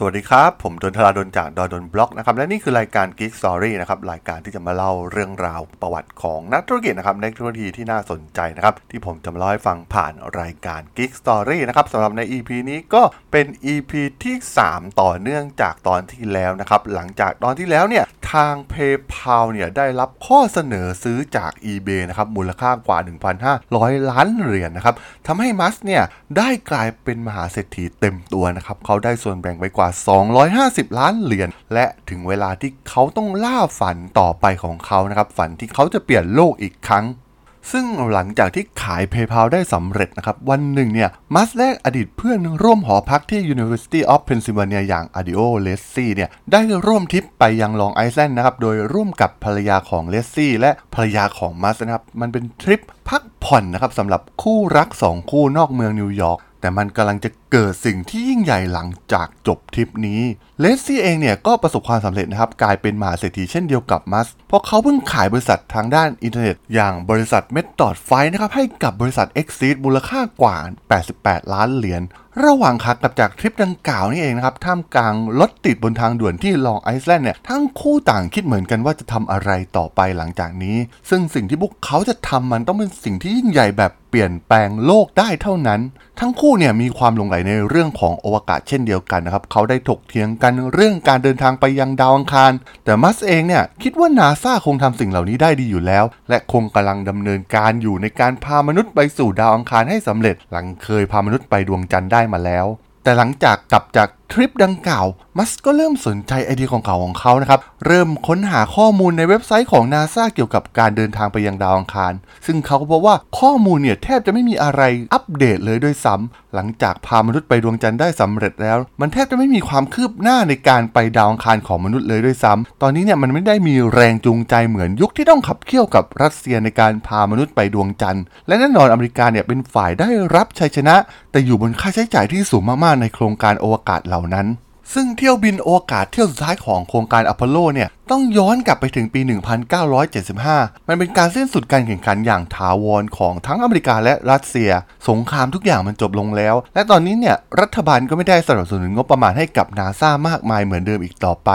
สวัสดีครับ ผมดนทราดนจากดนบล็อกนะครับและนี่คือรายการ Geek Story นะครับรายการที่จะมาเล่าเรื่องราวประวัติของนักธุรกิจนะครับนักธุรกิจที่น่าสนใจนะครับที่ผมจะมาเล่าให้ฟังผ่านรายการ Geek Story นะครับสำหรับใน EP นี้ก็เป็น EP ที่ 3 ต่อเนื่องจากตอนที่แล้วนะครับหลังจากตอนที่แล้วเนี่ยทาง PayPal เนี่ยได้รับข้อเสนอซื้อจาก eBay นะครับมูลค่ากว่า 1,500 ล้านเหรียญนะครับทำให้มัสเนี่ยได้กลายเป็นมหาเศรษฐีเต็มตัวนะครับเขาได้ส่วนแบ่งไปกว่า250 ล้านเหรียญและถึงเวลาที่เขาต้องล่าฝันต่อไปของเขานะครับฝันที่เขาจะเปลี่ยนโลกอีกครั้งซึ่งหลังจากที่ขาย PayPal ได้สำเร็จนะครับ วันหนึ่งเนี่ยมัสแลกอดีตเพื่อนร่วมหอพักที่ University of Pennsylvania อย่าง Adio l e s ซี่เนี่ยได้ร่วมทริปไปยังลองไอแลนด์นะครับ โดยร่วมกับภรรยาของเลสซี่และภรรยาของมัสนะครับ มันเป็นทริปพักผ่อนนะครับสำหรับคู่รัก 2 คู่นอกเมืองนิวยอร์กแต่มันกำลังจะเกิดสิ่งที่ยิ่งใหญ่หลังจากจบทริปนี้เรสซี่เองเนี่ยก็ประสบความสำเร็จนะครับ กลายเป็นมหาเศรษฐีเช่นเดียวกับมัสก์ เพราะเขาเพิ่งขายบริษัททางด้านอินเทอร์เน็ต อย่างบริษัทเม t ดอดไฟนะครับ ให้กับบริษัท Xceed มูลค่ากว่า 88 ล้านเหรียญระหว่างขากลับจากทริปดังกล่าวนี่เองนะครับ ท่ามกลางรถติดบนทางด่วนที่ Long Island เนี่ยทั้งคู่ต่างคิดเหมือนกันว่าจะทำอะไรต่อไปหลังจากนี้ ซึ่งสิ่งที่พวกเขาจะทำมันต้องเป็นสิ่งที่ยิ่งใหญ่แบบเปลี่ยนแปลงโลกได้เท่านั้น ทั้งคู่เนี่ยมีความหลงใหลในเรื่องของอวกาศเช่นเดียวกันนะครับ เขาได้ถกเถียงกันเรื่องการเดินทางไปยังดาวอังคาร แต่มัสเองเนี่ยคิดว่านาซาคงทำสิ่งเหล่านี้ได้ดีอยู่แล้ว และคงกำลังดำเนินการอยู่ในการพามนุษย์ไปสู่ดาวอังคารให้สำเร็จ หลังเคยพามนุษย์ไปดวงจันทร์ได้มาแล้วแต่หลังจากกลับจาก ทริปดังกล่าว มัสก็เริ่มสนใจไอเดียของเก่าของเขานะครับ เริ่มค้นหาข้อมูลในเว็บไซต์ของนาซาเกี่ยวกับการเดินทางไปยังดาวอังคาร ซึ่งเขาก็พบว่าข้อมูลเนี่ยแทบจะไม่มีอะไรอัปเดตเลยด้วยซ้ำหลังจากพามนุษย์ไปดวงจันทร์ได้สำเร็จแล้ว มันแทบจะไม่มีความคืบหน้าในการไปดาวอังคารของมนุษย์เลยด้วยซ้ำตอนนี้เนี่ยมันไม่ได้มีแรงจูงใจเหมือนยุคที่ต้องขับเคี่ยวกับรัสเซียในการพามนุษย์ไปดวงจันทร์ และแน่นอนอเมริกาเนี่ยเป็นฝ่ายได้รับชัยชนะ แต่อยู่บนค่าใช้จ่ายที่สูงมากๆในโครงการอวกาศเหล่านั้น ซึ่งเที่ยวบินโอกาสเที่ยวสุดท้ายของโครงการอพอลโลเนี่ยต้องย้อนกลับไปถึงปี 1975 มันเป็นการสิ้นสุดการแข่งขันอย่างถาวรของทั้งอเมริกาและรัสเซีย สงครามทุกอย่างมันจบลงแล้ว และตอนนี้เนี่ยรัฐบาลก็ไม่ได้สนับสนุนงบประมาณให้กับนาซามากมายเหมือนเดิมอีกต่อไป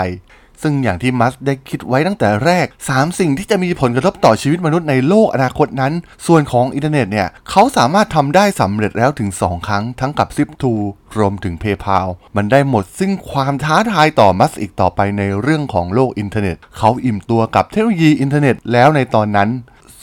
ซึ่งอย่างที่มัสได้คิดไว้ตั้งแต่แรก 3 สิ่งที่จะมีผลกระทบต่อชีวิตมนุษย์ในโลกอนาคตนั้น ส่วนของอินเทอร์เน็ตเนี่ยเขาสามารถทำได้สำเร็จแล้วถึง 2 ครั้งทั้งกับ Zip2รวมถึง PayPal มันได้หมดซึ่งความท้าทายต่อมัสก์อีกต่อไปในเรื่องของโลกอินเทอร์เน็ต เขาอิ่มตัวกับเทคโนโลยีอินเทอร์เน็ตแล้วในตอนนั้น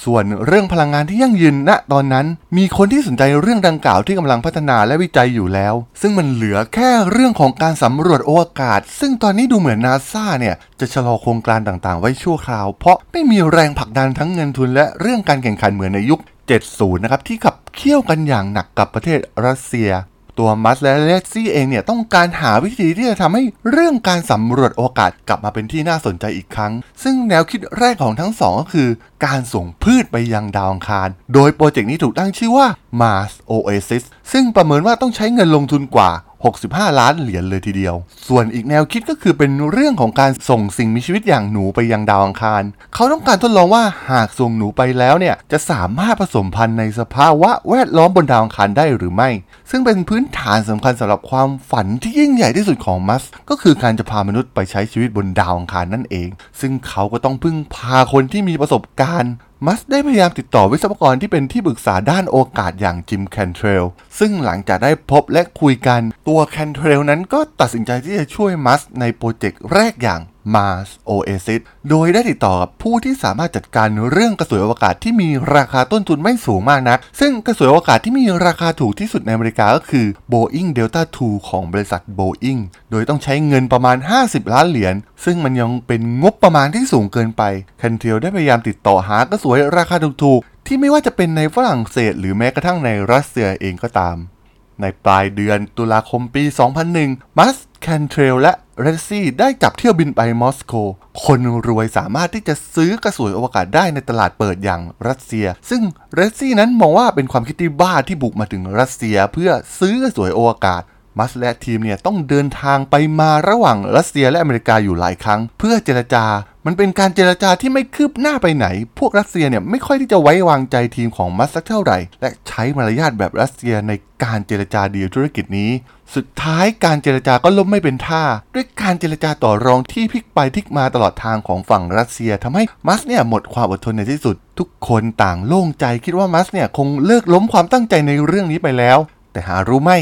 ส่วนเรื่องพลังงานที่ยั่งยืนณตอนนั้น มีคนที่สนใจเรื่องดังกล่าวที่กำลังพัฒนาและวิจัยอยู่แล้ว ซึ่งมันเหลือแค่เรื่องของการสำรวจอวกาศ ซึ่งตอนนี้ดูเหมือนนาซาเนี่ย จะชะลอโครงการต่างๆ ไว้ชั่วคราว เพราะไม่มีแรงผลักดันทั้งเงินทุนและเรื่องการแข่งขันเหมือนในยุค 70 นะครับที่ขับเคี่ยวกันอย่างหนักกับประเทศรัสเซีย ตัวมัสและเลซี่เองเนี่ยต้องการหาวิธีที่จะทำให้เรื่องการสำรวจโอกาสกลับมาเป็นที่น่าสนใจอีกครั้ง ซึ่งแนวคิดแรกของทั้งสองก็คือ การส่งพืชไปยังดาวอังคาร โดยโปรเจกต์นี้ถูกตั้งชื่อว่า Mars Oasis ซึ่งประเมินว่าต้องใช้เงินลงทุนกว่า 65 ล้านเหรียญเลยทีเดียว ส่วนอีกแนวคิดก็คือเป็นเรื่องของการส่งสิ่งมีชีวิตอย่างหนูไปยังดาวอังคาร เขาต้องการทดลองว่าหากส่งหนูไปแล้วเนี่ยจะสามารถผสมพันธุ์ในสภาวะแวดล้อมบนดาวอังคารได้หรือไม่ ซึ่งเป็นพื้นฐานสำคัญสำหรับความฝันที่ยิ่งใหญ่ที่สุดของมัส ก็คือการจะพามนุษย์ไปใช้ชีวิตบนดาวอังคารนั่นเอง ซึ่งเขาก็ต้องพึ่งพาคนที่มีประสบการณ์ มัสได้พยายามติดต่อวิศวกรที่เป็นที่ปรึกษาด้านโอกาสอย่างจิมแคนเทรลซึ่งหลังจากได้พบและคุยกัน ตัวแคนเทรลนั้นก็ตัดสินใจที่จะช่วยมัสในโปรเจกต์แรกอย่าง Mars Oasis โดยได้ติดต่อกับผู้ที่สามารถจัดการเรื่องกระสวยอวกาศที่มีราคาต้นทุนไม่สูงมากนัก ซึ่งกระสวยอวกาศที่มีราคาถูกที่สุดในอเมริกาก็คือ Boeing Delta II ของบริษัท Boeing โดยต้องใช้เงินประมาณ 50 ล้านเหรียญ ซึ่งมันยังเป็นงบประมาณที่สูงเกินไป แคนเทลได้พยายามติดต่อหากระสวยราคาถูกๆ ที่ไม่ว่าจะเป็นในฝรั่งเศส หรือแม้กระทั่งในรัสเซียเองก็ตาม ในปลายเดือนตุลาคมปี 2001 มัสแคนเทรลและ รัสซียได้จับเที่ยวบินไปมอสโก คนรวยสามารถที่จะซื้อกระสวยอวกาศได้ในตลาดเปิดอย่างรัสเซีย ซึ่งรัสซียนั้นมองว่าเป็นความคิดที่บ้าที่บุกมาถึงรัสเซียเพื่อซื้อกระสวยอวกาศมัสและทีมเนี่ยต้องเดินทางไปมาระหว่างรัสเซียและอเมริกาอยู่หลายครั้ง เพื่อเจรจา มันเป็นการเจรจาที่ไม่คืบหน้าไปไหน พวกรัสเซียเนี่ยไม่ค่อยที่จะไว้วางใจทีมของมัสสักเท่าไหร่ และใช้มารยาทแบบรัสเซียในการเจรจาดีลธุรกิจนี้ สุดท้ายการเจรจาก็ล้มไม่เป็นท่า ด้วยการเจรจาต่อรองที่พลิกไปพลิกมาตลอดทางของฝั่งรัสเซียทำให้มัสเนี่ยหมดความอดทนในที่สุด ทุกคนต่างโล่งใจคิดว่ามัสเนี่ยคงเลิกล้มความตั้งใจในเรื่องนี้ไปแล้ว แต่หารู้ไหม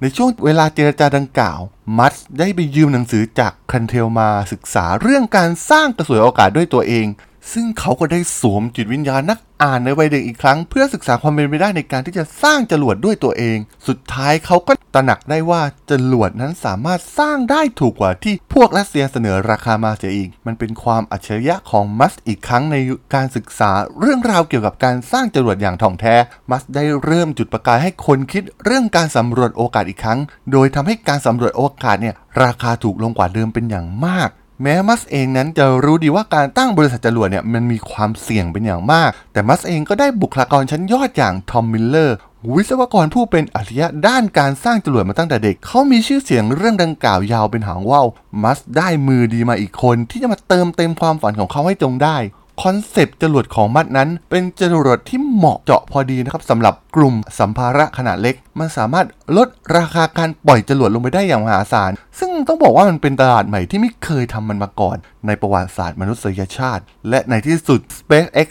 ในช่วงเวลาเจรจาดังกล่าว มัสได้ไปยืมหนังสือจากคันเทลมาศึกษาเรื่องการสร้างกระสวยโอกาศด้วยตัวเอง ซึ่งเขาก็ได้สวมจิตวิญญาณนักอ่านในวัยเด็กอีกครั้ง เพื่อศึกษาความเป็นไปได้ในการที่จะสร้างจรวดด้วยตัวเอง สุดท้ายเขาก็ตระหนักได้ว่าจรวดนั้นสามารถสร้างได้ถูกกว่าที่พวกรัสเซียเสนอราคามาเสียอีก มันเป็นความอัจฉริยะของมัสก์อีกครั้งในการศึกษาเรื่องราวเกี่ยวกับการสร้างจรวดอย่างถ่องแท้ มัสก์ได้เริ่มจุดประกายให้คนคิดเรื่องการสำรวจอวกาศอีกครั้ง โดยทำให้การสำรวจอวกาศเนี่ยราคาถูกลงกว่าเดิมเป็นอย่างมาก แม้มัสก์เองนั้นจะรู้ดีว่าการตั้งบริษัทจรวดเนี่ยมันมีความเสี่ยงเป็นอย่างมาก แต่มัสก์เองก็ได้บุคลากรชั้นยอดอย่าง Tom Muellerวิศวกรผู้เป็นอัจฉริยะด้านการสร้างจรวดมาตั้งแต่เด็ก เขามีชื่อเสียงเรื่องดังกล่าวยาวเป็นหางว่าวมัสได้มือดีมาอีกคนที่จะมาเติมเต็มความฝันของเขาให้จงได้ คอนเซปต์จรวดของมัดนั้น เป็นจรวดที่เหมาะเจาะพอดีนะครับสำหรับกลุ่มสัมภาระขนาดเล็ก มันสามารถลดราคาการปล่อยจรวดลงไปได้อย่างมหาศาล ซึ่งต้องบอกว่ามันเป็นตลาดใหม่ที่ไม่เคยทำมันมาก่อน ในประวัติศาสตร์มนุษยชาติ และในที่สุด SpaceX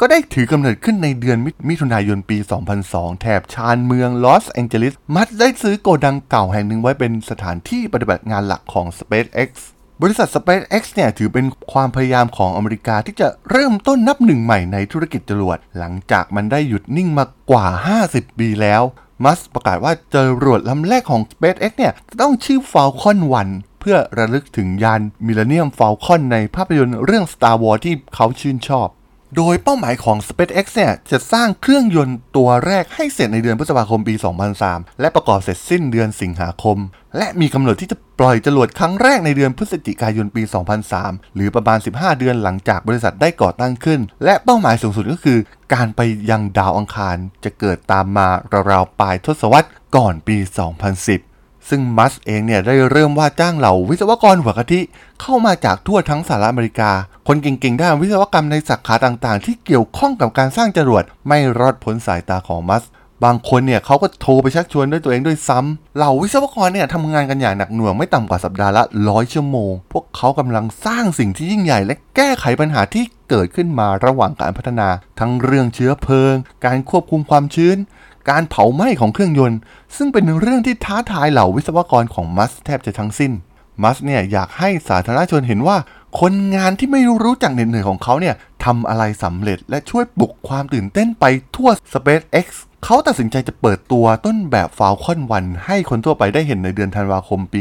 ก็ได้ถือกำเนิดขึ้นในเดือนมิถุนายนปี 2002 แถบชานเมืองลอสแองเจลิส มัดได้ซื้อโกดังเก่าแห่งหนึ่งไว้เป็นสถานที่ปฏิบัติงานหลักของ SpaceX บริษัท SpaceX เนี่ยถือเป็นความพยายามของอเมริกาที่จะเริ่มต้นนับหนึ่งใหม่ในธุรกิจจรวด หลังจากมันได้หยุดนิ่งมากว่า 50 ปีแล้ว มัสประกาศว่าจรวดลำแรกของ SpaceX เนี่ยจะต้องชื่อ Falcon 1 เพื่อระลึกถึงยาน Millennium Falcon ในภาพยนตร์เรื่อง Star Wars ที่เขาชื่นชอบ โดยเป้าหมายของ SpaceX เนี่ย จะสร้างเครื่องยนต์ตัวแรกให้เสร็จในเดือนพฤษภาคมปี 2003 และประกอบเสร็จสิ้นเดือนสิงหาคม และมีกำหนดที่จะปล่อยจรวดครั้งแรกในเดือนพฤศจิกายนปี 2003 หรือประมาณ 15 เดือนหลังจากบริษัทได้ก่อตั้งขึ้น และเป้าหมายสูงสุดก็คือ การไปยังดาวอังคารจะเกิดตามมาราวๆปลายทศวรรษก่อนปี 2010 ซึ่งมัสเองเนี่ยได้เริ่มว่าจ้างเหล่าวิศวกรหัวกะทิเข้ามาจากทั่วทั้งสหรัฐอเมริกา คนเก่งๆด้านวิศวกรรมในสาขาต่างๆ ที่เกี่ยวข้องกับการสร้างจรวดไม่รอดพ้นสายตาของมัสบางคนเนี่ยเขาก็โทรไปชักชวนด้วยตัวเองด้วยซ้ำเหล่าวิศวกรเนี่ยทำงานกันอย่างหนักหน่วงไม่ต่ำกว่าสัปดาห์ละร้อยชั่วโมง พวกเขากำลังสร้างสิ่งที่ยิ่งใหญ่ และแก้ไขปัญหาที่เกิดขึ้นมาระหว่างการพัฒนา ทั้งเรื่องเชื้อเพลิง การควบคุมความชื้น การเผาไหม้ของเครื่องยนต์ ซึ่งเป็นเรื่องที่ท้าทายเหล่าวิศวกรของมัสแทบจะทั้งสิ้น มัสเนี่ยอยากให้สาธารณชนเห็นว่า คนงานที่ไม่รู้จักเหน็ดเหนื่อยของเขาเนี่ยทำอะไรสำเร็จและช่วยปลุกความตื่นเต้นไปทั่ว SpaceX เขาตัดสินใจจะเปิดตัวต้นแบบ Falcon 1 ให้คนทั่วไปได้เห็นในเดือนธันวาคมปี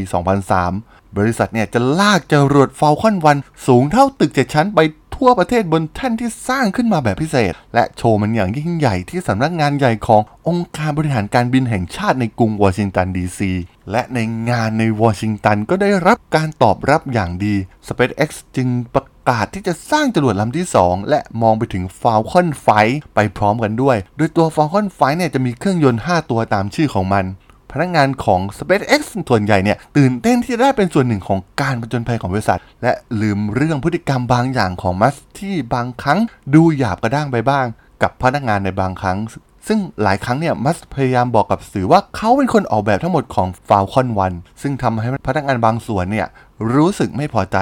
2003 บริษัทเนี่ยจะลากจรวด Falcon 1 สูงเท่าตึกเจ็ดชั้นไป ทั่วประเทศบนแท่นที่สร้างขึ้นมาแบบพิเศษ และโชว์มันอย่างยิ่งใหญ่ที่สำนักงานใหญ่ขององค์การบริหารการบินแห่งชาติในกรุงวอชิงตันดีซีและในงานในวอชิงตันก็ได้รับการตอบรับอย่างดี SpaceX จึงประกาศที่จะสร้างจรวดลำที่ 2 และมองไปถึง Falcon 5ไปพร้อมกันด้วย โดยตัว Falcon 5เนี่ยจะมีเครื่องยนต์ 5 ตัวตามชื่อของมัน พนักงานของ SpaceX ส่วนใหญ่เนี่ยตื่นเต้นที่จะได้เป็นส่วนหนึ่งของการผจญภัยของบริษัท และลืมเรื่องพฤติกรรมบางอย่างของมัสที่บางครั้งดูหยาบกระด้างไปบ้าง กับพนักงานในบางครั้ง ซึ่งหลายครั้งเนี่ยมัสพยายามบอกกับสื่อว่าเขาเป็นคนออกแบบทั้งหมดของ Falcon 1ซึ่งทำให้พนักงานบางส่วนเนี่ยรู้สึกไม่พอใจ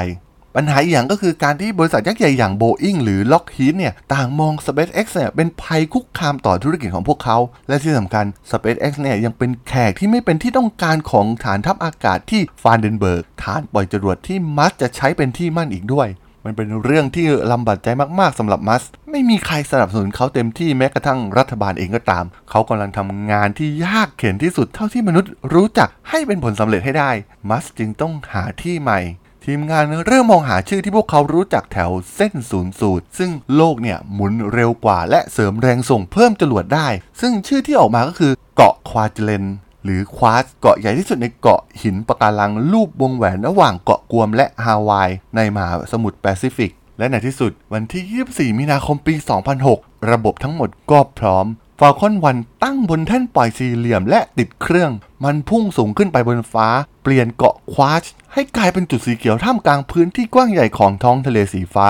ปัญหาอีกอย่างก็คือการที่บริษัทยักษ์ใหญ่อย่าง Boeing หรือ Lockheed เนี่ย ต่างมอง SpaceX เนี่ยเป็นภัยคุกคามต่อธุรกิจของพวกเขา และที่สำคัญ SpaceX เนี่ยยังเป็นแขกที่ไม่เป็นที่ต้องการของฐานทัพอากาศที่ฟานเดนเบิร์กฐานปล่อยจรวดที่มัสจะใช้เป็นที่มั่นอีกด้วย มันเป็นเรื่องที่ลำบากใจมากๆสำหรับมัส ไม่มีใครสนับสนุนเขาเต็มที่แม้กระทั่งรัฐบาลเองก็ตาม เขากำลังทำงานที่ยากเข็นที่สุดเท่าที่มนุษย์รู้จักให้เป็นผลสำเร็จให้ได้ มัสจึงต้องหาที่ใหม่ ทีมงานเริ่มมองหาชื่อที่พวกเขารู้จักแถวเส้นศูนย์สูตร ซึ่งโลกเนี่ยหมุนเร็วกว่าและเสริมแรงส่งเพิ่มจรวดได้ ซึ่งชื่อที่ออกมาก็คือเกาะควาจิเลนหรือควาสเกาะใหญ่ที่สุดในเกาะหินปะการังรูปวงแหวนระหว่างเกาะกวมและฮาวายในมหาสมุทรแปซิฟิก และในที่สุดวันที่ 24 มีนาคมปี 2006 ระบบทั้งหมดก็พร้อม ฟาลคอนวันตั้งบนแท่นปล่อยสี่เหลี่ยมและติดเครื่อง มันพุ่งสูงขึ้นไปบนฟ้า เปลี่ยนเกาะควาช ให้กลายเป็นจุดสีเขียวท่ามกลางพื้นที่กว้างใหญ่ของท้องทะเลสีฟ้า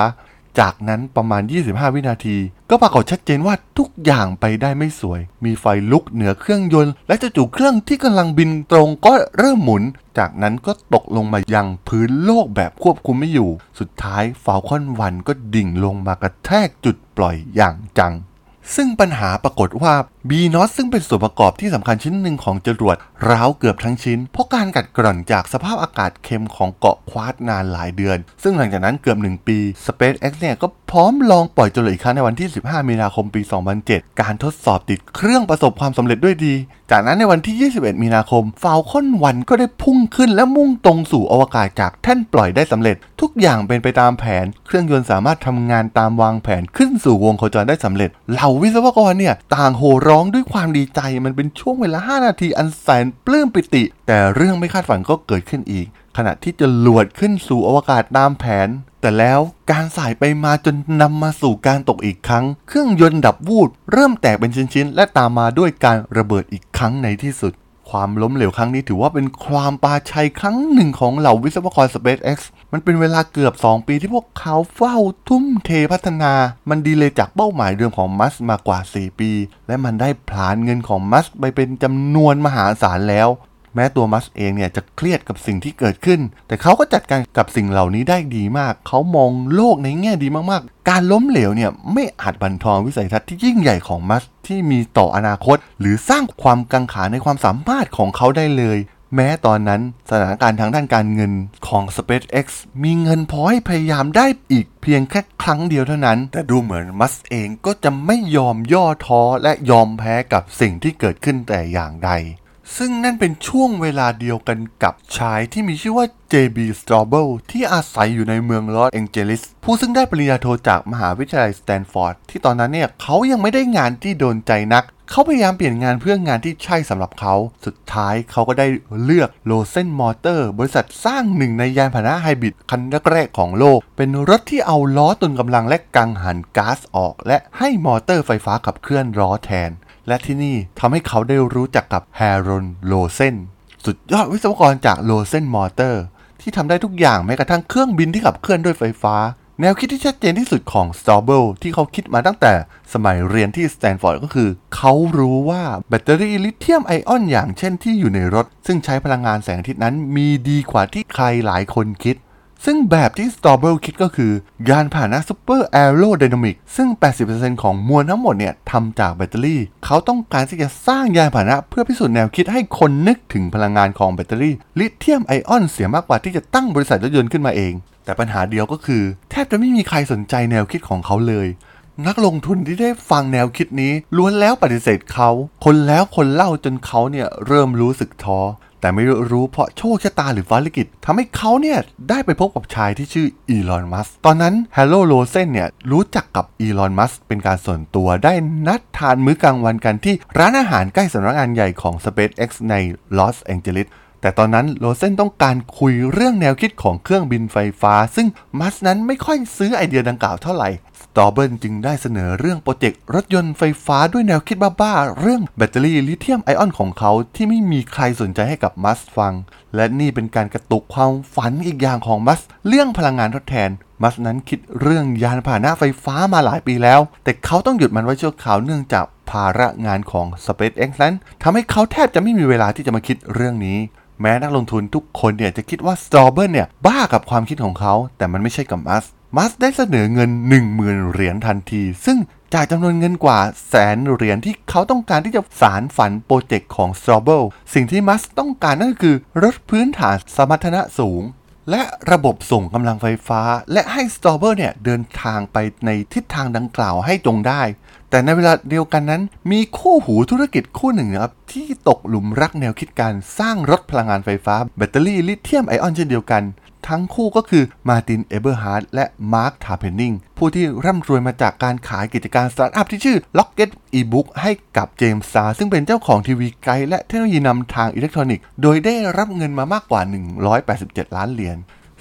จากนั้นประมาณ 25 วินาที ก็ปรากฏชัดเจนว่าทุกอย่างไปได้ไม่สวย มีไฟลุกเหนือเครื่องยนต์ และจู่ๆเครื่องที่กำลังบินตรงก็เริ่มหมุน จากนั้นก็ตกลงมายังพื้นโลกแบบควบคุมไม่อยู่ สุดท้ายฟาลคอนวันก็ดิ่งลงมากระแทกจุดปล่อยอย่างจัง ซึ่งปัญหาปรากฏว่า บีนอสซึ่งเป็นส่วนประกอบที่สำคัญชิ้นหนึ่งของจรวดร้าวเกือบทั้งชิ้น เพราะการกัดกร่อนจากสภาพอากาศเค็มของเกาะควาดนานหลายเดือน ซึ่งหลังจากนั้นเกือบ 1 ปี SpaceX เนี่ยก็พร้อมลองปล่อยจรวดอีกครั้งในวันที่ 15 มีนาคมปี 2007 การทดสอบติดเครื่องประสบความสำเร็จด้วยดี จากนั้นในวันที่ 21 มีนาคมฟาลคอนวันก็ได้พุ่งขึ้นและมุ่งตรงสู่อวกาศจากแท่นปล่อยได้สำเร็จ ทุกอย่างเป็นไปตามแผน เครื่องยนต์สามารถทำงานตามวางแผนขึ้นสู่วงโคจรได้สำเร็จเหล่าวิศวกรเนี่ยต่างโห่ร้้องด้วยความดีใจมันเป็นช่วงเวลา 5 นาทีอันแสนปลื้มปิติ แต่เรื่องไม่คาดฝันก็เกิดขึ้นอีก ขณะที่จะลวดขึ้นสู่อวกาศตามแผน แต่แล้วการสายไปมาจนนำมาสู่การตกอีกครั้ง เครื่องยนต์ดับวูดเริ่มแตกเป็นชิ้นๆ และตามมาด้วยการระเบิดอีกครั้งในที่สุด ความล้มเหลวครั้งนี้ถือว่าเป็นความปาชัยครั้งหนึ่งของเหล่าวิศวกร SpaceX มันเป็นเวลาเกือบ 2 ปีที่พวกเขาเฝ้าทุ่มเทพัฒนา มันดีเลยจากเป้าหมายเดิมของมัสมากว่า 4 ปี และมันได้ผลาญเงินของมัสไปเป็นจำนวนมหาศาลแล้วแม้ตัวมัสเองเนี่ยจะเครียดกับสิ่งที่เกิดขึ้น แต่เขาก็จัดการกับสิ่งเหล่านี้ได้ดีมาก เขามองโลกในแง่ดีมากๆ การล้มเหลวเนี่ยไม่อาจบั่นทอนวิสัยทัศน์ที่ยิ่งใหญ่ของมัสที่มีต่ออนาคต หรือสร้างความกังขาในความสามารถของเขาได้เลย แม้ตอนนั้นสถานการณ์ทางด้านการเงินของ SpaceX มีเงินพอให้พยายามได้อีกเพียงแค่ครั้งเดียวเท่านั้น แต่ดูเหมือนมัสเองก็จะไม่ยอมย่อท้อและยอมแพ้กับสิ่งที่เกิดขึ้นแต่อย่างใด ซึ่งนั่นเป็นช่วงเวลาเดียวกันกับชายที่มีชื่อว่า JB s t r a b l e ที่อาศัยอยู่ในเมืองลอสแองเจลิส ผู้ซึ่งได้ปริญญาโทจากมหาวิทยาลัยสแตนฟอร์ด ที่ตอนนั้นเนี่ยเขายังไม่ได้งานที่โดนใจนัก เขาพยายามเปลี่ยนงานเพื่องานที่ใช่สำหรับเขา สุดท้ายเขาก็ได้เลือก Rosen Motors บริษัทสร้างหนึ่งในยานพาหนะไฮบริดคันแรกๆของโลก เป็นรถที่เอาล้อตุนกำลังและกังหันก๊าซออก และให้มอเตอร์ไฟฟ้าขับเคลื่อนล้อแทน และที่นี่ทำให้เขาได้รู้จักกับ Harold Rosen สุดยอดวิศวกรจาก Rosen Motors ที่ทำได้ทุกอย่างแม้กระทั่งเครื่องบินที่ขับเคลื่อนด้วยไฟฟ้า แนวคิดที่ชัดเจนที่สุดของ Straubel ที่เขาคิดมาตั้งแต่สมัยเรียนที่สแตนฟอร์ดก็คือ เขารู้ว่าแบตเตอรี่ลิเธียมไอออนอย่างเช่นที่อยู่ในรถ ซึ่งใช้พลังงานแสงอาทิตย์นั้นมีดีกว่าที่ใครหลายคนคิด ซึ่งแบบที่ s t o b l e คิดก็คือยานพาหนะ Super Aerodynamic ซึ่ง 80%ของมวลทั้งหมดเนี่ยทำจากแบตเตอรี่ เขาต้องการที่จะสร้างยานพาหนะเพื่อพิสูจน์แนวคิดให้คนนึกถึงพลังงานของแบตเตอรี่ ลิเธียมไอออนเสียมากกว่าที่จะตั้งบริษัทรถยนต์ขึ้นมาเอง แต่ปัญหาเดียวก็คือ แทบจะไม่มีใครสนใจแนวคิดของเขาเลยนักลงทุนที่ได้ฟังแนวคิดนี้ล้วนแล้วปฏิเสธเขา คนแล้วคนเล่าจนเขาเนี่ยเริ่มรู้สึกท้อ แต่ไม่รู้เพราะโชคชะตาหรือฟ้าลิขิตทำให้เขาเนี่ย ได้ไปพบกับชายที่ชื่ออีลอนมัสตอนนั้นแฮโรลด์โรเซนเนี่ย รู้จักกับอีลอนมัสเป็นการส่วนตัวได้นัดทานมื้อกลางวันกันที่ร้านอาหารใกล้สำนักงานใหญ่ของ SpaceX ในลอสแองเจลิส แต่ตอนนั้นโรเซนต้องการคุยเรื่องแนวคิดของเครื่องบินไฟฟ้า ซึ่งมัสนั้นไม่ค่อยซื้อไอเดียดังกล่าวเท่าไหร่สตรอเบิลจึงได้เสนอเรื่องโปรเจกต์รถยนต์ไฟฟ้าด้วยแนวคิดบ้าๆ เรื่องแบตเตอรี่ลิเธียมไอออนของเขาที่ไม่มีใครสนใจให้กับมัสฟัง และนี่เป็นการกระตุกความฝันอีกอย่างของมัส เรื่องพลังงานทดแทน มัสนั้นคิดเรื่องยานพาหนะไฟฟ้ามาหลายปีแล้ว แต่เขาต้องหยุดมันไว้ชั่วคราวเนื่องจากภาระงานของ SpaceX นั้นทำให้เขาแทบจะไม่มีเวลาที่จะมาคิดเรื่องนี้ แม้นักลงทุนทุกคนเนี่ยจะคิดว่าสตรอเบิลเนี่ยบ้ากับความคิดของเขา แต่มันไม่ใช่กับมัสมัสได้เสนอเงิน 10,000 เหรียญทันที ซึ่งจากจำนวนเงินกว่าแสนเหรียญที่เขาต้องการที่จะสานฝันโปรเจกต์ของสตรอเบิลสิ่งที่มัสต้องการนั่นก็คือ รถพื้นฐานสมรรถนะสูง และระบบส่งกำลังไฟฟ้า และให้สตรอเบิลเนี่ยเดินทางไปในทิศทางดังกล่าวให้ตรงได้ แต่ในเวลาเดียวกันนั้น มีคู่หูธุรกิจคู่หนึ่งนะครับที่ตกหลุมรักแนวคิดการสร้างรถพลังงานไฟฟ้า แบตเตอรี่ลิเธียมไอออนเช่นเดียวกัน ทั้งคู่ก็คือมาร์ตินเอเบอร์ฮาร์ดและมาร์คทาร์เพนนิงผู้ที่ร่ำรวยมาจากการขายกิจการสตาร์ทอัพที่ชื่อ Rocket eBook ให้กับ Gemstar ซึ่งเป็นเจ้าของ TV Guide และเทคโนโลยีนำทางอิเล็กทรอนิกส์โดยได้รับเงินมามากกว่า 187 ล้านเหรียญ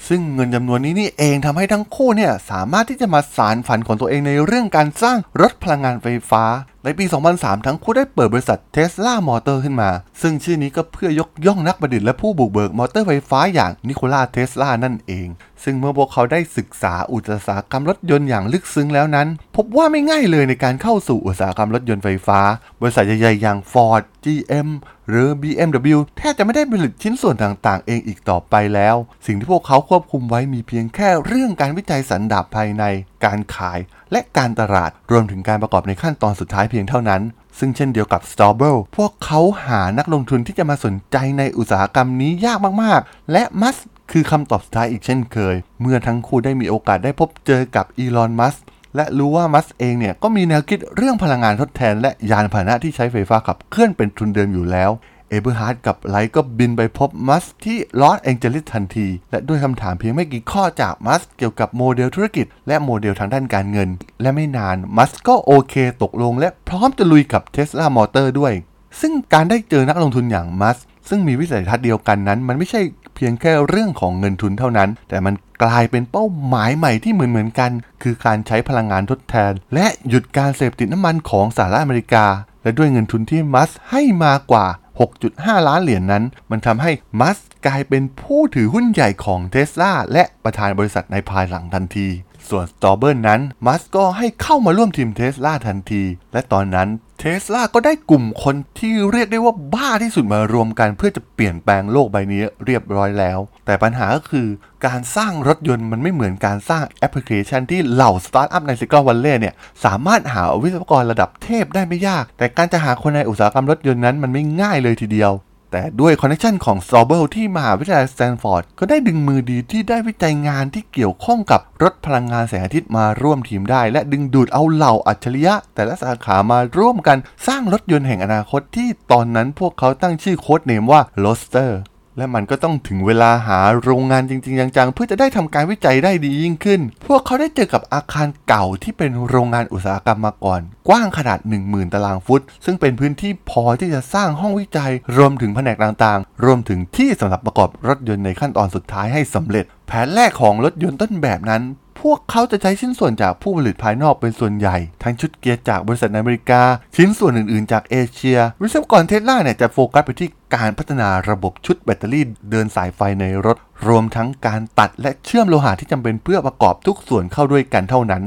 ซึ่งเงินจำนวนนี้นี่เองทำให้ทั้งคู่เนี่ยสามารถที่จะมาสานฝันของตัวเองในเรื่องการสร้างรถพลังงานไฟฟ้า ในปี 2003 ทั้งคู่ได้เปิดบริษัทเทสลามอเตอร์ขึ้นมา ซึ่งชื่อนี้ก็เพื่อยกย่องนักประดิษฐ์และผู้บุกเบิกมอเตอร์ไฟฟ้าอย่างนิโคลาเทสลานั่นเอง ซึ่งเมื่อพวกเขาได้ศึกษาอุตสาหกรรมรถยนต์อย่างลึกซึ้งแล้วนั้น พบว่าไม่ง่ายเลยในการเข้าสู่อุตสาหกรรมรถยนต์ไฟฟ้า บริษัทใหญ่ๆอย่าง Ford GM หรือ BMW แทบจะไม่ได้ผลิตชิ้นส่วนต่างๆ เองอีกต่อไปแล้ว สิ่งที่พวกเขาควบคุมไว้มีเพียงแค่เรื่องการวิจัยสันดาปภายใน การขาย และการตลาดรวมถึงการประกอบในขั้นตอนสุดท้ายเพียงเท่านั้น ซึ่งเช่นเดียวกับ s t a r b e พวกเขาหานักลงทุนที่จะมาสนใจในอุตสาหกรรมนี้ยากมากๆ และมัสคือคำตอบสุดท้ายอีกเช่นเคย เมื่อทั้งคู่ได้มีโอกาสได้พบเจอกับอีลอน มัสและรู้ว่ามัสเองเนี่ยก็มีแนวคิดเรื่องพลังงานทดแทน และยานพาหนะที่ใช้ไฟฟ้าขับเคลื่อนเป็นทุนเดิมอยู่แล้ว เอเบอร์ฮาร์ดกับไรท์ก็บินไปพบมัสที่ลอสแองเจลิสทันที และด้วยคำถามเพียงไม่กี่ข้อจากมัสเกี่ยวกับโมเดลธุรกิจ และโมเดลทางด้านการเงิน และไม่นานมัสก็โอเคตกลง และพร้อมจะลุยกับเทสลามอเตอร์ด้วย ซึ่งการได้เจอนักลงทุนอย่างมัสซึ่งมีวิสัยทัศน์เดียวกันนั้น มันไม่ใช่เพียงแค่เรื่องของเงินทุนเท่านั้น แต่มันกลายเป็นเป้าหมายใหม่ที่เหมือนเหมือนกัน คือการใช้พลังงานทดแทน และหยุดการเสพติดน้ำมันของสหรัฐอเมริกา และด้วยเงินทุนที่มัสให้มากว่า 6.5 ล้านเหรียญนนั้น มันทำให้มัสกลายเป็นผู้ถือหุ้นใหญ่ของเทสลาและประธานบริษัทในภายหลังทันที ส่วนสตรอเบิลนั้นมัสก็ให้เข้ามาร่วมทีมเทสลาทันที และตอนนั้นเทสลาก็ได้กลุ่มคนที่เรียกได้ว่าบ้าที่สุดมารวมกัน เพื่อจะเปลี่ยนแปลงโลกใบนี้เรียบร้อยแล้ว แต่ปัญหาก็คือการสร้างรถยนต์มันไม่เหมือนการสร้างแอปพลิเคชันที่เหล่าสตาร์ทอัพใน Silicon Valley เนี่ยสามารถหาวิศวกรระดับเทพได้ไม่ยาก แต่การจะหาคนในอุตสาหกรรมรถยนต์นั้นมันไม่ง่ายเลยทีเดียว แต่ด้วย connection ของสตรอเบิลที่มหาวิทยาลัยสแตนฟอร์ดก็ได้ดึงมือดีที่ได้วิจัยงานที่เกี่ยวข้องกับรถพลังงานแสงอาทิตย์มาร่วมทีมได้ และดึงดูดเอาเหล่าอัจฉริยะ แต่ละสาขามาร่วมกันสร้างรถยนต์แห่งอนาคตที่ตอนนั้นพวกเขาตั้งชื่อ codename ว่า Roadster และมันก็ต้องถึงเวลาหาโรงงานจริง ๆ จังๆ เพื่อจะได้ทำการวิจัยได้ดียิ่งขึ้น พวกเขาได้เจอกับอาคารเก่าที่เป็นโรงงานอุตสาหกรรมมาก่อน กว้างขนาด 10,000 ตารางฟุต ซึ่งเป็นพื้นที่พอที่จะสร้างห้องวิจัย รวมถึงแผนกต่างๆ รวมถึงที่สำหรับประกอบรถยนต์ในขั้นตอนสุดท้ายให้สำเร็จ แผนแรกของรถยนต์ต้นแบบนั้น พวกเขาจะใช้ชิ้นส่วนจากผู้ผลิตภายนอกเป็นส่วนใหญ่ ทั้งชุดเกียร์จากบริษัทในอเมริกา ชิ้นส่วนอื่นๆจากเอเชีย วิศวกรเทสลาเนี่ยจะโฟกัสไปที่การพัฒนาระบบชุดแบตเตอรี่เดินสายไฟในรถ รวมทั้งการตัดและเชื่อมโลหะที่จำเป็นเพื่อประกอบทุกส่วนเข้าด้วยกันเท่านั้น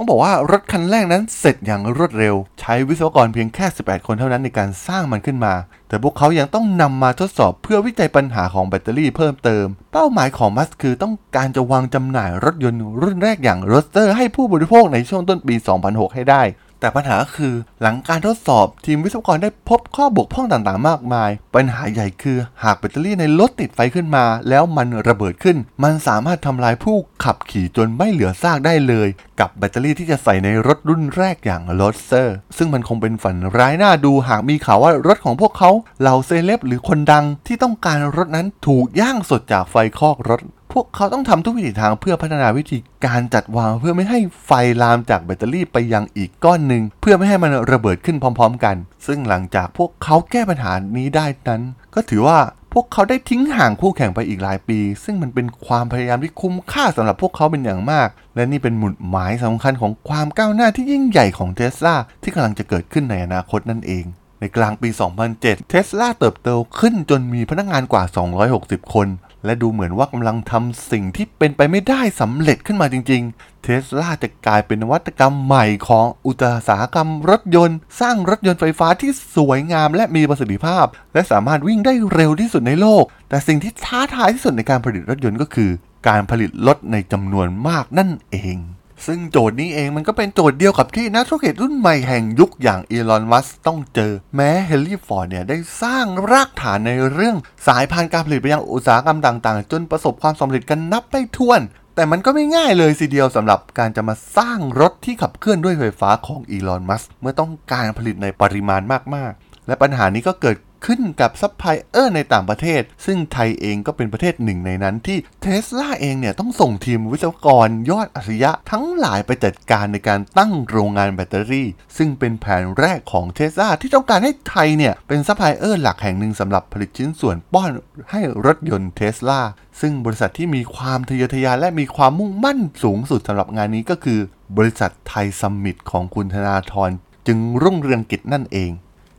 ต้องบอกว่ารถคันแรกนั้นเสร็จอย่างรวดเร็ว ใช้วิศวกรเพียงแค่ 18 คนเท่านั้นในการสร้างมันขึ้นมา แต่พวกเขายังต้องนำมาทดสอบเพื่อวิจัยปัญหาของแบตเตอรี่เพิ่มเติม เป้าหมายของมัสคือต้องการจะวางจำหน่ายรถยนต์รุ่นแรกอย่าง Roadster ให้ผู้บริโภคในช่วงต้นปี 2006 ให้ได้ แต่ปัญหาคือหลังการทดสอบทีมวิศวกรได้พบข้อบกพร่องต่างๆ มากมาย ปัญหาใหญ่คือหากแบตเตอรี่ในรถติดไฟขึ้นมา แล้วมันระเบิดขึ้น มันสามารถทำลายผู้ขับขี่จนไม่เหลือซากได้เลย กับแบตเตอรี่ที่จะใส่ในรถรุ่นแรกอย่าง Roadster ซึ่งมันคงเป็นฝันร้ายน่าดูหากมีข่าวว่ารถของพวกเขาเหล่าเซเลบหรือคนดังที่ต้องการรถนั้นถูกย่างสดจากไฟคอกรถ พวกเขาต้องทำทุกวิถีทางเพื่อพัฒนาวิธีการจัดวางเพื่อไม่ให้ไฟลามจากแบตเตอรี่ไปยังอีกก้อนหนึ่งเพื่อไม่ให้มันระเบิดขึ้นพร้อม ๆ กัน ซึ่งหลังจากพวกเขาแก้ปัญหานี้ได้นั้น ก็ถือว่าพวกเขาได้ทิ้งห่างคู่แข่งไปอีกหลายปี ซึ่งมันเป็นความพยายามที่คุ้มค่าสำหรับพวกเขาเป็นอย่างมาก และนี่เป็นหมุดหมายสำคัญของความก้าวหน้าที่ยิ่งใหญ่ของเทสลาที่กำลังจะเกิดขึ้นในอนาคตนั่นเองในกลางปี 2007 เทสลาเติบโตขึ้นจนมีพนักงานกว่า 260 คน และดูเหมือนว่ากำลังทำสิ่งที่เป็นไปไม่ได้สำเร็จขึ้นมาจริงๆ เทสลาจะกลายเป็นนวัตกรรมใหม่ของอุตสาหกรรมรถยนต์ สร้างรถยนต์ไฟฟ้าที่สวยงามและมีประสิทธิภาพ และสามารถวิ่งได้เร็วที่สุดในโลก แต่สิ่งที่ท้าทายที่สุดในการผลิตรถยนต์ก็คือ การผลิตรถในจำนวนมากนั่นเอง ซึ่งโจทย์นี้เองมันก็เป็นโจทย์เดียวกับที่นักธุรกิจรุ่นใหม่แห่งยุคอย่างอีลอน มัสต้องเจอ แม้เฮนรี่ฟอร์ดเนี่ยได้สร้างรากฐานในเรื่องสายพานการผลิตไปยังอุตสาหกรรมต่างๆ จนประสบความสำเร็จกันนับไม่ถ้วน แต่มันก็ไม่ง่ายเลยทีเดียวสำหรับการจะมาสร้างรถที่ขับเคลื่อนด้วยไฟฟ้าของอีลอน มัสก์เมื่อต้องการผลิตในปริมาณมากๆ และปัญหานี้ก็เกิด ขึ้นกับซัพพลายเออร์ในต่างประเทศ ซึ่งไทยเองก็เป็นประเทศหนึ่งในนั้นที่เทสลาเองเนี่ยต้องส่งทีมวิศวกรยอดอัจฉริยะทั้งหลายไปจัดการในการตั้งโรงงานแบตเตอรี่ ซึ่งเป็นแผนแรกของเทสลาที่ต้องการให้ไทยเนี่ยเป็นซัพพลายเออร์หลักแห่งหนึ่งสำหรับผลิตชิ้นส่วนป้อนให้รถยนต์เทสลาซึ่งบริษัทที่มีความทะเยอทะยานและมีความมุ่งมั่นสูงสุดสำหรับงานนี้ก็คือ บริษัทไทยซัมมิตของคุณธนาธรจึงรุ่งเรืองกิจนั่นเอง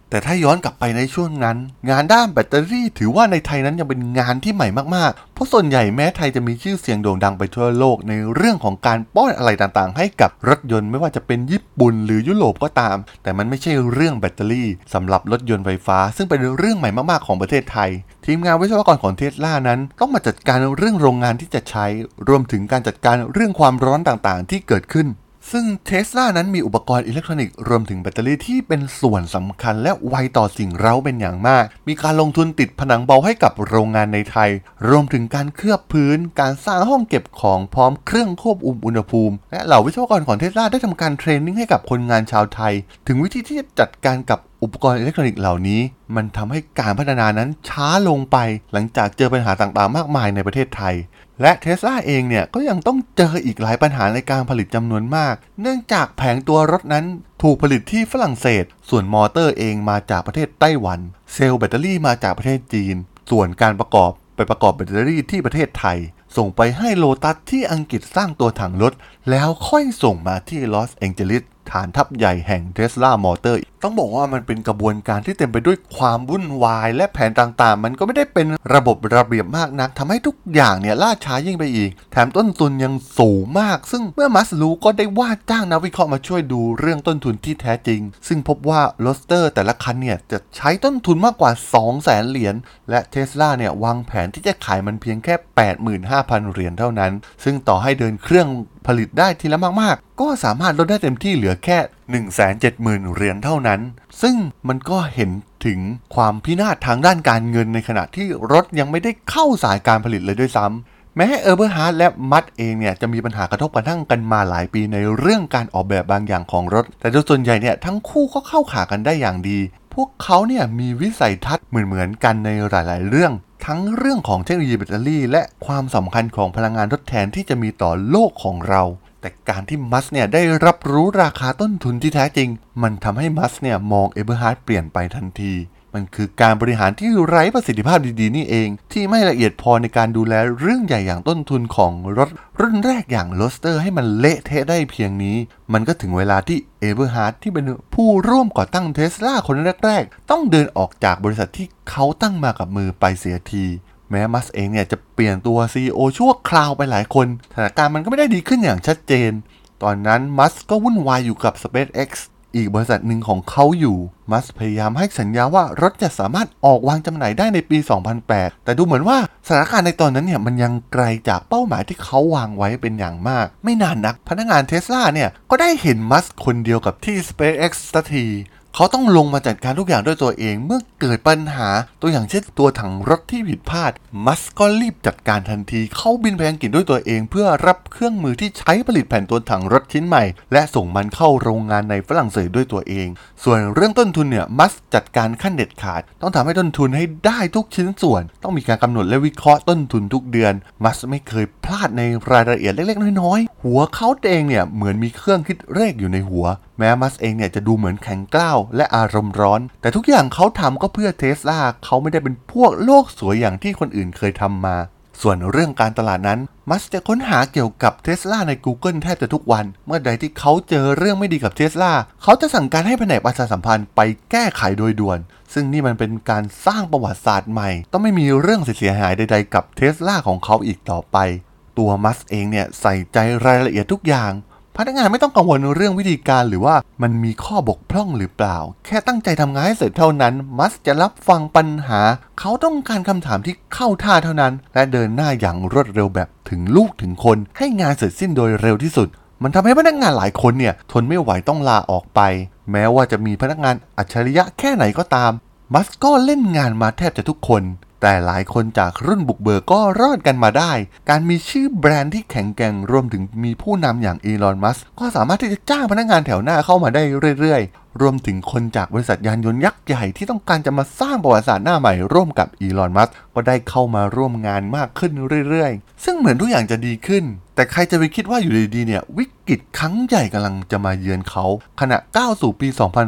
แต่ถ้าย้อนกลับไปในช่วงนั้น งานด้านแบตเตอรี่ถือว่าในไทยนั้นยังเป็นงานที่ใหม่มากๆ เพราะส่วนใหญ่แม้ไทยจะมีชื่อเสียงโด่งดังไปทั่วโลกในเรื่องของการป้อนอะไรต่างๆ ให้กับรถยนต์ไม่ว่าจะเป็นญี่ปุ่นหรือยุโรปก็ตาม แต่มันไม่ใช่เรื่องแบตเตอรี่สำหรับรถยนต์ไฟฟ้า ซึ่งเป็นเรื่องใหม่มากๆของประเทศไทย ทีมงานวิศวกรของเทสลานั้นต้องมาจัดการเรื่องโรงงานที่จะใช้ รวมถึงการจัดการเรื่องความร้อนต่างๆ ที่เกิดขึ้น ซึ่งเทสลานั้นมีอุปกรณ์อิเล็กทรอนิกส์รวมถึงแบตเตอรี่ที่เป็นส่วนสำคัญและไวต่อสิ่งเร้าเป็นอย่างมาก มีการลงทุนติดผนังเบาให้กับโรงงานในไทย รวมถึงการเคลือบพื้น การสร้างห้องเก็บของพร้อมเครื่องควบคุมอุณหภูมิ และเหล่าวิศวกรของเทสลาได้ทำการ training ให้กับคนงานชาวไทย ถึงวิธีที่จะจัดการกับอุปกรณ์อิเล็กทรอนิกส์เหล่านี้ มันทำให้การพัฒนานั้นช้าลงไป หลังจากเจอปัญหาต่างๆ มากมายในประเทศไทย และเทสลาเองเนี่ยก็ยังต้องเจออีกหลายปัญหาในการผลิตจำนวนมาก เนื่องจากแผงตัวรถนั้นถูกผลิตที่ฝรั่งเศส ส่วนมอเตอร์เองมาจากประเทศไต้หวัน เซลล์แบตเตอรี่มาจากประเทศจีน ส่วนการประกอบไปประกอบแบตเตอรี่ที่ประเทศไทย ส่งไปให้โลตัสที่อังกฤษสร้างตัวถังรถ แล้วค่อยส่งมาที่ลอสแองเจลิส ฐานทัพใหญ่แห่งเทสลามอเตอร์ต้องบอกว่ามันเป็นกระบวนการที่เต็มไปด้วยความวุ่นวาย และแผนต่างๆ มันก็ไม่ได้เป็นระบบระเบียบมากนักทำให้ทุกอย่างเนี่ยล่าช้ายิ่งไปอีก แถมต้นทุนยังสูงมาก ซึ่งเมื่อมัสก์รู้ก็ได้ว่าจ้างนักวิเคราะห์มาช่วยดูเรื่องต้นทุนที่แท้จริง ซึ่งพบว่า Roadster แต่ละคันเนี่ยจะใช้ต้นทุนมากกว่า 2 0 0แสนเหรียญ และเทสลาเนี่ยวางแผนที่จะขายมันเพียงแค่ 85,000 เหรียญเท่านั้น ซึ่งต่อให้เดินเครื่องผลิตได้ทีละมากๆ ก็สามารถลดได้เต็มที่เหลือแค่ 170,000 เหรียญเท่านั้น ซึ่งมันก็เห็นถึงความพินาศทางด้านการเงินในขณะที่รถยังไม่ได้เข้าสายการผลิตเลยด้วยซ้ำแม้เอเบอร์ฮาร์ดและมัสก์เองเนี่ยจะมีปัญหากระทบกระทั่งกันมาหลายปีในเรื่องการออกแบบบางอย่างของรถ แต่โดยส่วนใหญ่เนี่ยทั้งคู่ก็เข้าขากันได้อย่างดี พวกเขาเนี่ยมีวิสัยทัศน์เหมือนๆกันในหลาย ๆ เรื่องทั้งเรื่องของเทคโนโลยีแบตเตอรี่ และความสำคัญของพลังงานทดแทนที่จะมีต่อโลกของเรา แต่การที่มัสก์เนี่ยได้รับรู้ราคาต้นทุนที่แท้จริง มันทำให้มัสก์เนี่ยมองเอเบอร์ฮาร์ดเปลี่ยนไปทันที มันคือการบริหารที่ไร้ประสิทธิภาพดีๆ นี่เอง ที่ไม่ละเอียดพอในการดูแลเรื่องใหญ่อย่างต้นทุนของรถรุ่นแรกอย่าง Roadster ให้มันเละเทะได้เพียงนี้ มันก็ถึงเวลาที่เอเบอร์ฮาร์ดที่เป็นผู้ร่วมก่อตั้งเทสลาคนแรก ๆ ต้องเดินออกจากบริษัทที่เขาตั้งมากับมือไปเสียที แม้มัสเองเนี่ยจะเปลี่ยนตัว CEO ชั่วคราวไปหลายคนสถานการณ์มันก็ไม่ได้ดีขึ้นอย่างชัดเจน ตอนนั้นมัสก็วุ่นวายอยู่กับ SpaceX อีกบริษัทหนึ่งของเขาอยู่ มัสพยายามให้สัญญาว่ารถจะสามารถออกวางจำหน่ายได้ในปี 2008 แต่ดูเหมือนว่าสถานการณ์ในตอนนั้นเนี่ยมันยังไกลจากเป้าหมายที่เขาวางไว้เป็นอย่างมาก ไม่นานนัก พนักงานเทสลาเนี่ยก็ได้เห็นมัสคนเดียวกับที่ SpaceX สักที เขาต้องลงมาจัดการทุกอย่างด้วยตัวเองเมื่อเกิดปัญหาตัวอย่างเช่นตัวถังรถที่ผิดพลาด มัสก็รีบจัดการทันที เขาบินไปอังกฤษด้วยตัวเอง เพื่อรับเครื่องมือที่ใช้ผลิตแผ่นตัวถังรถชิ้นใหม่ และส่งมันเข้าโรงงานในฝรั่งเศสด้วยตัวเอง ส่วนเรื่องต้นทุนเนี่ยมัสจัดการขั้นเด็ดขาด ต้องทำให้ต้นทุนให้ได้ทุกชิ้นส่วน ต้องมีการกำหนดและวิเคราะห์ต้นทุนทุกเดือน มัสไม่เคยพลาดในรายละเอียดเล็กๆ น้อยๆหัวเขาเองเนี่ยเหมือนมีเครื่องคิดเลขอยู่ในหัว แม้มัสเองเนี่ยจะดูเหมือนแข็งกร้าวและอารมณ์ร้อน แต่ทุกอย่างเขาทำก็เพื่อเทสลาเขาไม่ได้เป็นพวกโลกสวยอย่างที่คนอื่นเคยทำมา ส่วนเรื่องการตลาดนั้นมัสจะค้นหาเกี่ยวกับเทสลาใน Google แทบจะทุกวัน เมื่อใดที่เขาเจอเรื่องไม่ดีกับเทสลาเขาจะสั่งการให้แผนกประชาสัมพันธ์ไปแก้ไขโดยด่วน ซึ่งนี่มันเป็นการสร้างประวัติศาสตร์ใหม่ ต้องไม่มีเรื่องเสียหายใด ๆ กับเทสลาของเขาอีกต่อไป ตัวมัสเองเนี่ยใส่ใจรายละเอียดทุกอย่าง พนักงานไม่ต้องกังวลเรื่องวิธีการหรือว่ามันมีข้อบกพร่องหรือเปล่า แค่ตั้งใจทำงานให้เสร็จเท่านั้น มัสจะรับฟังปัญหา เขาต้องการคำถามที่เข้าท่าเท่านั้น และเดินหน้าอย่างรวดเร็วแบบถึงลูกถึงคน ให้งานเสร็จสิ้นโดยเร็วที่สุด มันทำให้พนักงานหลายคนเนี่ยทนไม่ไหวต้องลาออกไป แม้ว่าจะมีพนักงานอัจฉริยะแค่ไหนก็ตาม มัสก็เล่นงานมาแทบจะทุกคน แต่หลายคนจากรุ่นบุกเบิกก็รอดกันมาได้ การมีชื่อแบรนด์ที่แข็งแกร่งรวมถึงมีผู้นำอย่างอีลอน มัสก์ก็สามารถที่จะจ้างพนักงานแถวหน้าเข้ามาได้เรื่อยๆ รวมถึงคนจากบริษัทยานยนต์ยักษ์ใหญ่ที่ต้องการจะมาสร้างประวัติศาสตร์หน้าใหม่ร่วมกับอีลอน มัสก์ก็ได้เข้ามาร่วมงานมากขึ้นเรื่อยๆ ซึ่งเหมือนทุกอย่างจะดีขึ้น แต่ใครจะไปคิดว่าอยู่ดีๆเนี่ยวิกฤตครั้งใหญ่กำลังจะมาเยือนเขา ขณะก้าวสู่ปี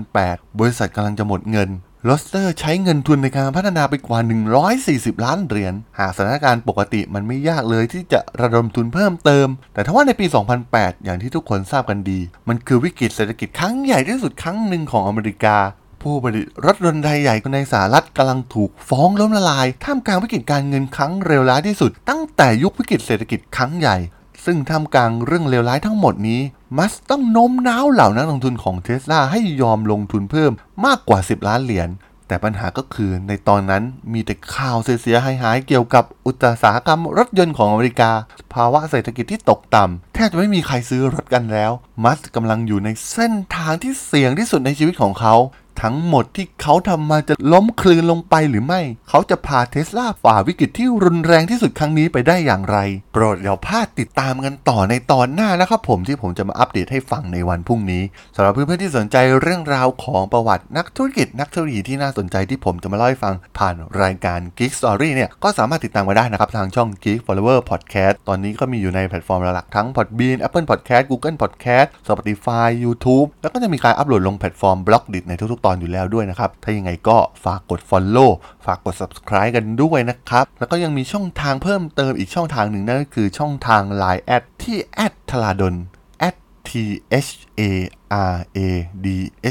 2008 บริษัทกำลังจะหมดเงิน Roadster ใช้เงินทุนในการพัฒนาไปกว่า 140 ล้านเหรียญ หากสถานการณ์ปกติมันไม่ยากเลยที่จะระดมทุนเพิ่มเติม แต่ถ้าว่าในปี 2008 อย่างที่ทุกคนทราบกันดี มันคือวิกฤตเศรษฐกิจครั้งใหญ่ที่สุดครั้งหนึ่งของอเมริกา ผู้ผลิตรถยนต์รายใหญ่ในสหรัฐกำลังถูกฟ้องล้มละลาย ท่ามกลางวิกฤตการเงินครั้งเลวร้ายที่สุด ตั้งแต่ยุควิกฤตเศรษฐกิจครั้งใหญ่ซึ่งท่ามกลางเรื่องเลวร้ายทั้งหมดนี้ มัสต้องโน้มน้าวเหล่านักลงทุนของเทสลาให้ยอมลงทุนเพิ่มมากกว่า 10 ล้านเหรียญ แต่ปัญหาก็คือในตอนนั้นมีแต่ข่าวเสียหายๆเกี่ยวกับอุตสาหกรรมรถยนต์ของอเมริกา ภาวะเศรษฐกิจที่ตกต่ำแทบจะไม่มีใครซื้อรถกันแล้ว มัสกำลังอยู่ในเส้นทางที่เสี่ยงที่สุดในชีวิตของเขา ทั้งหมดที่เขาทำมาจะล้มคลืนลงไปหรือไม่ เขาจะพาเทสลาฝ่าวิกฤตที่รุนแรงที่สุดครั้งนี้ไปได้อย่างไร โปรดอย่าพลาดติดตามกันต่อในตอนหน้านะครับผมที่ผมจะมาอัปเดตให้ฟังในวันพรุ่งนี้สำหรับเพื่อนๆที่สนใจเรื่องราวของประวัตินักธุรกิจนักธุรกิจที่น่าสนใจที่ผมจะมาเล่าให้ฟังผ่านรายการ Geek Story เนี่ยก็สามารถติดตามมาได้นะครับทางช่อง Geek Forever Podcast ตอนนี้ก็มีอยู่ในแพลตฟอร์มหลักๆทั้ง Podbean Apple Podcast Google Podcast Spotify YouTube แล้วก็จะมีการอัปโหลดลงแพลตฟอร์ม Blockdit ในทุกตอนอยู่แล้วด้วยนะครับ ถ้ายังไงก็ฝากกด Follow ฝากกด Subscribe กันด้วยนะครับ แล้วก็ยังมีช่องทางเพิ่มเติมอีกช่องทางหนึ่งนั่นก็คือช่องทาง Line แอดที่แอดธราดล T H A R A D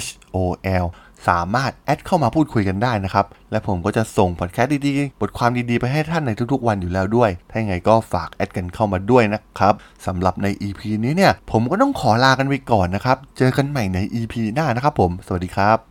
H O L สามารถแอดเข้ามาพูดคุยกันได้นะครับ และผมก็จะส่งพอดแคสต์ดีๆ บทความดีๆ ไปให้ท่านในทุกๆวันอยู่แล้วด้วย ถ้าอย่างไงก็ฝากแอดกันเข้ามาด้วยนะครับสำหรับใน EP นี้เนี่ย ผมก็ต้องขอลากันไปก่อนนะครับ เจอกันใหม่ใน EP หน้านะครับผม สวัสดีครับ